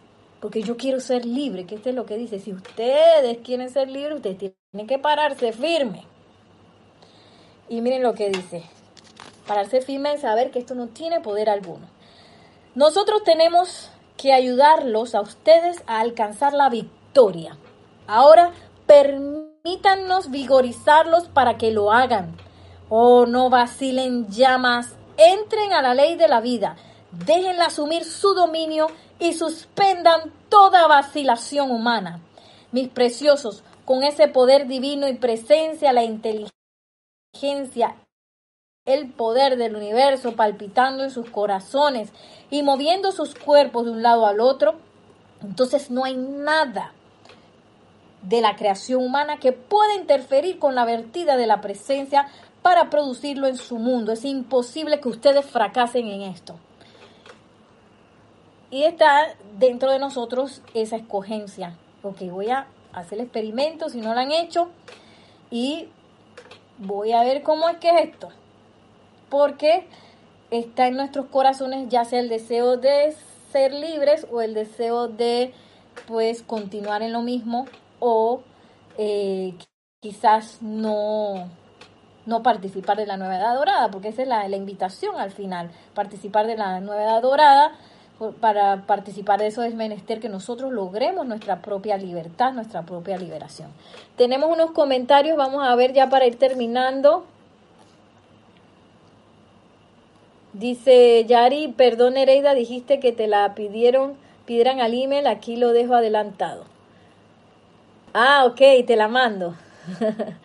porque yo quiero ser libre, que esto es lo que dice, si ustedes quieren ser libres, ustedes tienen que pararse firme. Y miren lo que dice, pararse firme en saber que esto no tiene poder alguno. Nosotros tenemos que ayudarlos a ustedes a alcanzar la victoria. Ahora permítanos vigorizarlos para que lo hagan. Oh, no vacilen llamas, entren a la ley de la vida, déjenla asumir su dominio y suspendan toda vacilación humana. Mis preciosos, con ese poder divino y presencia, la inteligencia, el poder del universo palpitando en sus corazones y moviendo sus cuerpos de un lado al otro, entonces no hay nada de la creación humana que pueda interferir con la vertida de la presencia para producirlo en su mundo. Es imposible que ustedes fracasen en esto. Y está dentro de nosotros esa escogencia. Ok, voy a hacer el experimento si no lo han hecho y voy a ver cómo es que es esto. Porque está en nuestros corazones ya sea el deseo de ser libres o el deseo de pues continuar en lo mismo o eh, quizás no, no participar de la nueva edad dorada, porque esa es la, la invitación al final, participar de la nueva edad dorada, para participar de eso es menester que nosotros logremos nuestra propia libertad, nuestra propia liberación. Tenemos unos comentarios, vamos a ver ya para ir terminando. Dice Yari, perdón Nereida, dijiste que te la pidieron, pidieran al email, aquí lo dejo adelantado. Ah, ok, te la mando.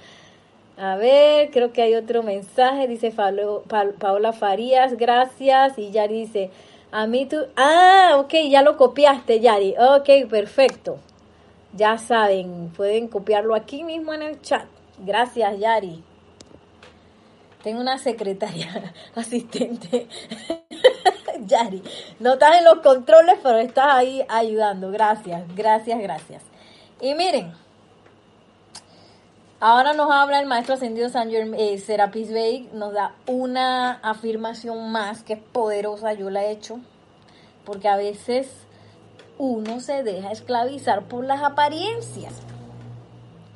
A ver, creo que hay otro mensaje, dice Paola Farías, gracias. Y Yari dice, a mí tú... Ah, ok, ya lo copiaste, Yari. Ok, perfecto. Ya saben, pueden copiarlo aquí mismo en el chat. Gracias, Yari. Tengo una secretaria asistente. Yari, no estás en los controles, pero estás ahí ayudando. Gracias, gracias, gracias. Y miren, ahora nos habla el maestro ascendido San eh, Serapis Bey, nos da una afirmación más que es poderosa, yo la he hecho, porque a veces uno se deja esclavizar por las apariencias,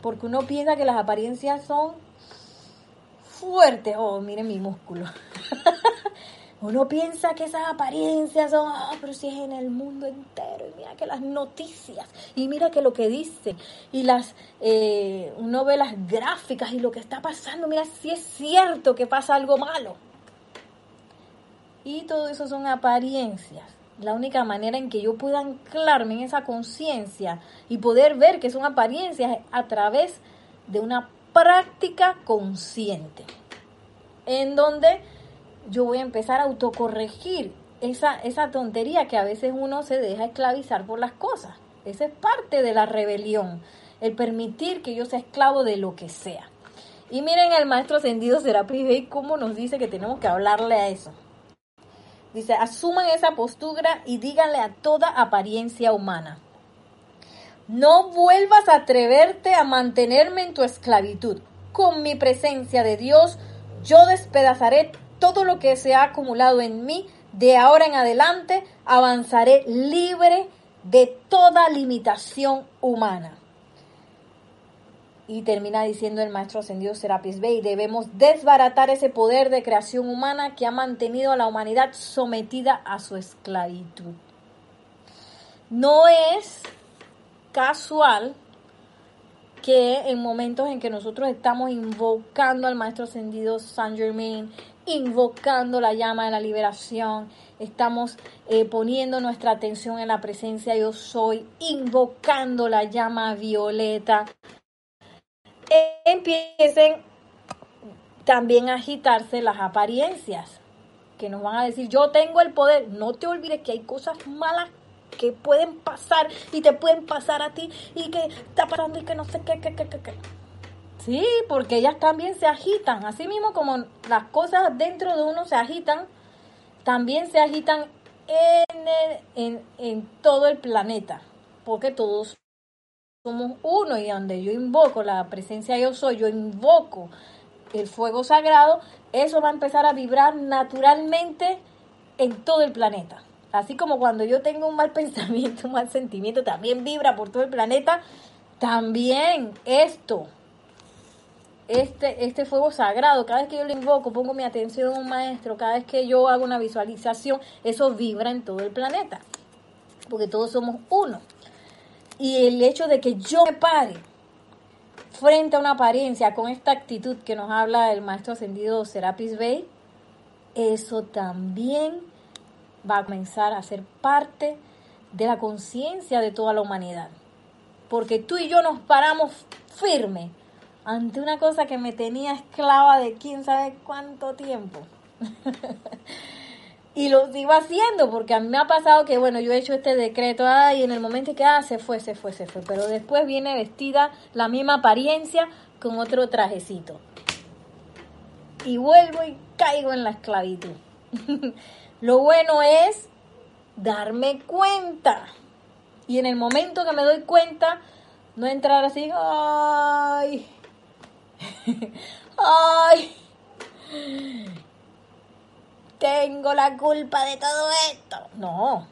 porque uno piensa que las apariencias son fuertes, oh, miren mi músculo. Uno piensa que esas apariencias son, ah, pero si es en el mundo entero, y mira que las noticias, y mira que lo que dicen, y las, eh, uno ve las gráficas y lo que está pasando, mira si es cierto que pasa algo malo. Y todo eso son apariencias. La única manera en que yo pueda anclarme en esa conciencia y poder ver que son apariencias es a través de una práctica consciente, en donde yo voy a empezar a autocorregir esa, esa tontería que a veces uno se deja esclavizar por las cosas. Esa es parte de la rebelión, el permitir que yo sea esclavo de lo que sea. Y miren el maestro ascendido Serapis Bey cómo nos dice que tenemos que hablarle a eso. Dice, asuman esa postura y díganle a toda apariencia humana. No vuelvas a atreverte a mantenerme en tu esclavitud. Con mi presencia de Dios, yo despedazaré todo lo que se ha acumulado en mí, de ahora en adelante avanzaré libre de toda limitación humana. Y termina diciendo el maestro ascendido Serapis Bey, debemos desbaratar ese poder de creación humana que ha mantenido a la humanidad sometida a su esclavitud. No es casual que en momentos en que nosotros estamos invocando al maestro ascendido Saint Germain, invocando la llama de la liberación, estamos eh, poniendo nuestra atención en la presencia yo soy, invocando la llama violeta. empiecen también a agitarse las apariencias, que nos van a decir, yo tengo el poder. No te olvides que hay cosas malas que pueden pasar y te pueden pasar a ti y que está pasando y que no sé qué, qué, qué, qué. Sí, porque ellas también se agitan. Así mismo como las cosas dentro de uno se agitan, también se agitan en, en, todo el planeta. Porque todos somos uno y donde yo invoco la presencia yo soy, yo invoco el fuego sagrado, eso va a empezar a vibrar naturalmente en todo el planeta. Así como cuando yo tengo un mal pensamiento, un mal sentimiento, también vibra por todo el planeta, también esto este, este fuego sagrado, cada vez que yo lo invoco, pongo mi atención en un maestro, cada vez que yo hago una visualización, eso vibra en todo el planeta, porque todos somos uno. Y el hecho de que yo me pare frente a una apariencia con esta actitud que nos habla el maestro ascendido Serapis Bey, eso también va a comenzar a ser parte de la conciencia de toda la humanidad. Porque tú y yo nos paramos firme ante una cosa que me tenía esclava de quién sabe cuánto tiempo. y lo sigo haciendo porque a mí me ha pasado que, bueno, yo he hecho este decreto y en el momento que, ah, se fue, se fue, se fue. Pero después viene vestida la misma apariencia con otro trajecito. Y vuelvo y caigo en la esclavitud. lo bueno es darme cuenta. Y en el momento que me doy cuenta, no entrar así, ay, ay, tengo la culpa de todo esto. No,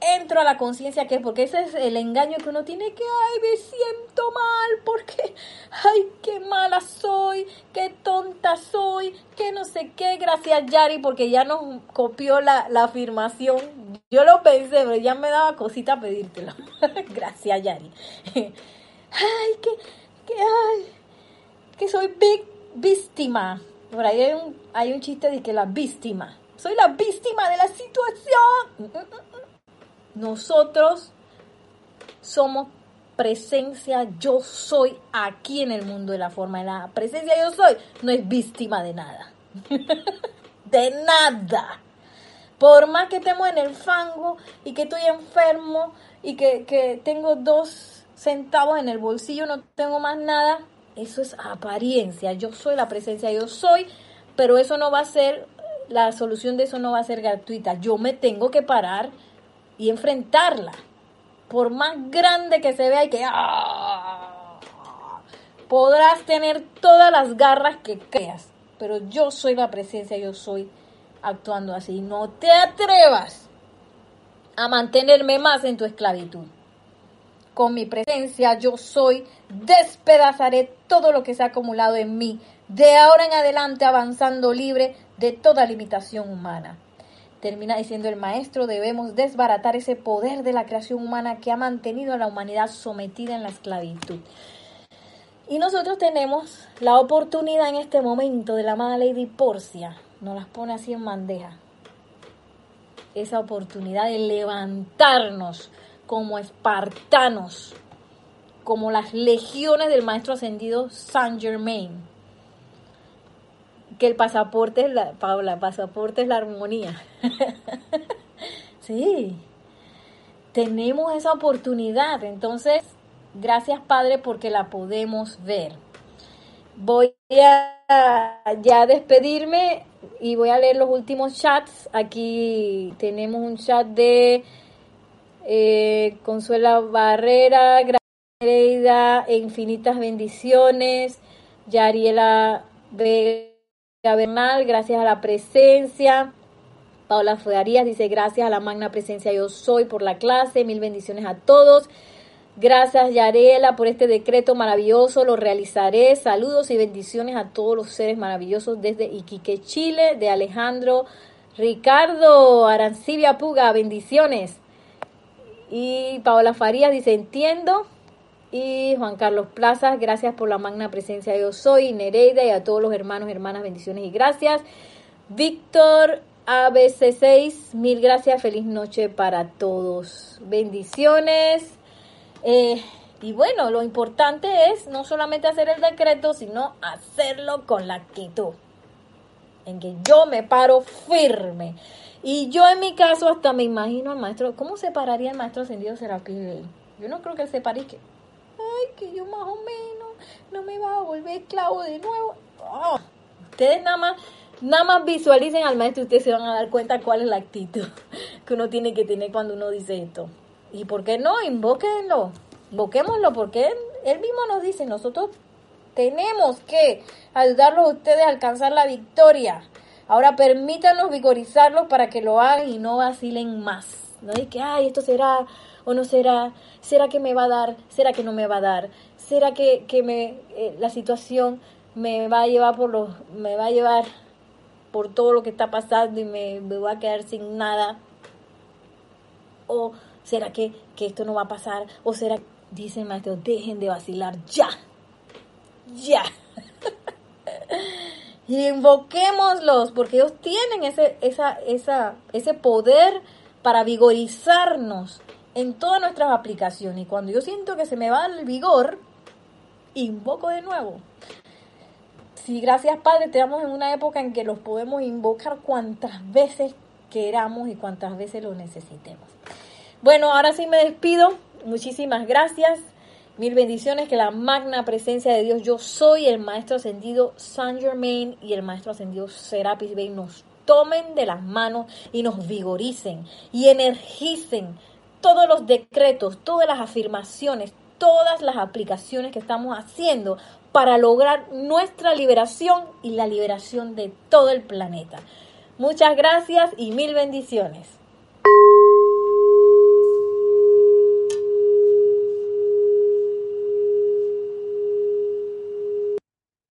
entro a la conciencia que porque ese es el engaño que uno tiene que, ay, me siento mal porque, ay, qué mala soy, qué tonta soy, que no sé qué, gracias Yari, porque ya nos copió la, la afirmación. Yo lo pensé, pero ya me daba cosita pedírtelo. gracias Yari. ay, que, que, ay, que soy big víctima. Por ahí hay un, hay un chiste de que la víctima. Soy la víctima de la situación. Nosotros somos presencia yo soy aquí en el mundo de la forma. La presencia yo soy no es víctima de nada. de nada. Por más que estemos en el fango y que estoy enfermo y que, que tengo dos centavos en el bolsillo, no tengo más nada, eso es apariencia. Yo soy la presencia, yo soy, pero eso no va a ser, la solución de eso no va a ser gratuita. Yo me tengo que parar y enfrentarla. Por más grande que se vea y que ¡ah! podrás tener todas las garras que creas, pero yo soy la presencia, yo soy actuando así. No te atrevas a mantenerme más en tu esclavitud. Con mi presencia yo soy, despedazaré todo lo que se ha acumulado en mí, de ahora en adelante avanzando libre de toda limitación humana. Termina diciendo el maestro, debemos desbaratar ese poder de la creación humana que ha mantenido a la humanidad sometida en la esclavitud. Y nosotros tenemos la oportunidad en este momento de la amada Lady Porcia, nos las pone así en bandeja, esa oportunidad de levantarnos como espartanos, como las legiones del maestro ascendido Saint Germain que el pasaporte es la, Paula, el pasaporte es la armonía. sí, tenemos esa oportunidad. Entonces, gracias Padre porque la podemos ver. Voy a ya despedirme y voy a leer los últimos chats. Aquí tenemos un chat de eh, Consuela Barrera, Gracias, infinitas bendiciones. Yariela Vega Bernal, gracias a la presencia. Paula Fuegarías dice, gracias a la magna presencia yo soy por la clase, mil bendiciones a todos. Gracias Yarela por este decreto maravilloso, lo realizaré. Saludos y bendiciones a todos los seres maravillosos desde Iquique, Chile, de Alejandro Ricardo Arancibia Puga, bendiciones. Y Paola Farías dice, entiendo, y Juan Carlos Plazas, gracias por la magna presencia yo soy, Nereida y a todos los hermanos, hermanas, bendiciones y gracias. Víctor ABC6, mil gracias, feliz noche para todos. Bendiciones. Eh, y bueno, lo importante es no solamente hacer el decreto, sino hacerlo con la actitud. En que yo me paro firme. Y yo en mi caso hasta me imagino al maestro, ¿cómo se pararía el maestro ascendido que Yo no creo que se pare que ay, que yo más o menos no me va a volver esclavo de nuevo. Ah, ustedes nada más, nada más visualicen al maestro y ustedes se van a dar cuenta cuál es la actitud que uno tiene que tener cuando uno dice esto. ¿Y por qué no? Invóquenlo, invoquémoslo, porque él, mismo nos dice, nosotros tenemos que ayudarlos a ustedes a alcanzar la victoria. Ahora permítanos vigorizarlos para que lo hagan y no vacilen más. No es que, ay, esto será o no será, será que me va a dar, será que no me va a dar, será que, me, eh, la situación me va a llevar por los, me va a llevar por todo lo que está pasando y me, me voy a quedar sin nada, o será que, que esto no va a pasar, o será, dice el maestro, dejen de vacilar ya, ya. y invoquémoslos, porque ellos tienen ese, esa, esa, ese poder para vigorizarnos en todas nuestras aplicaciones. Y cuando yo siento que se me va el vigor, invoco de nuevo. Sí, gracias Padre, estamos en una época en que los podemos invocar cuantas veces queramos y cuantas veces lo necesitemos. Bueno, ahora sí me despido. Muchísimas gracias. Mil bendiciones, que la magna presencia de Dios, yo soy el Maestro Ascendido Saint Germain y el Maestro Ascendido Serapis Bey nos tomen de las manos y nos vigoricen y energicen todos los decretos, todas las afirmaciones, todas las aplicaciones que estamos haciendo para lograr nuestra liberación y la liberación de todo el planeta. Muchas gracias y mil bendiciones.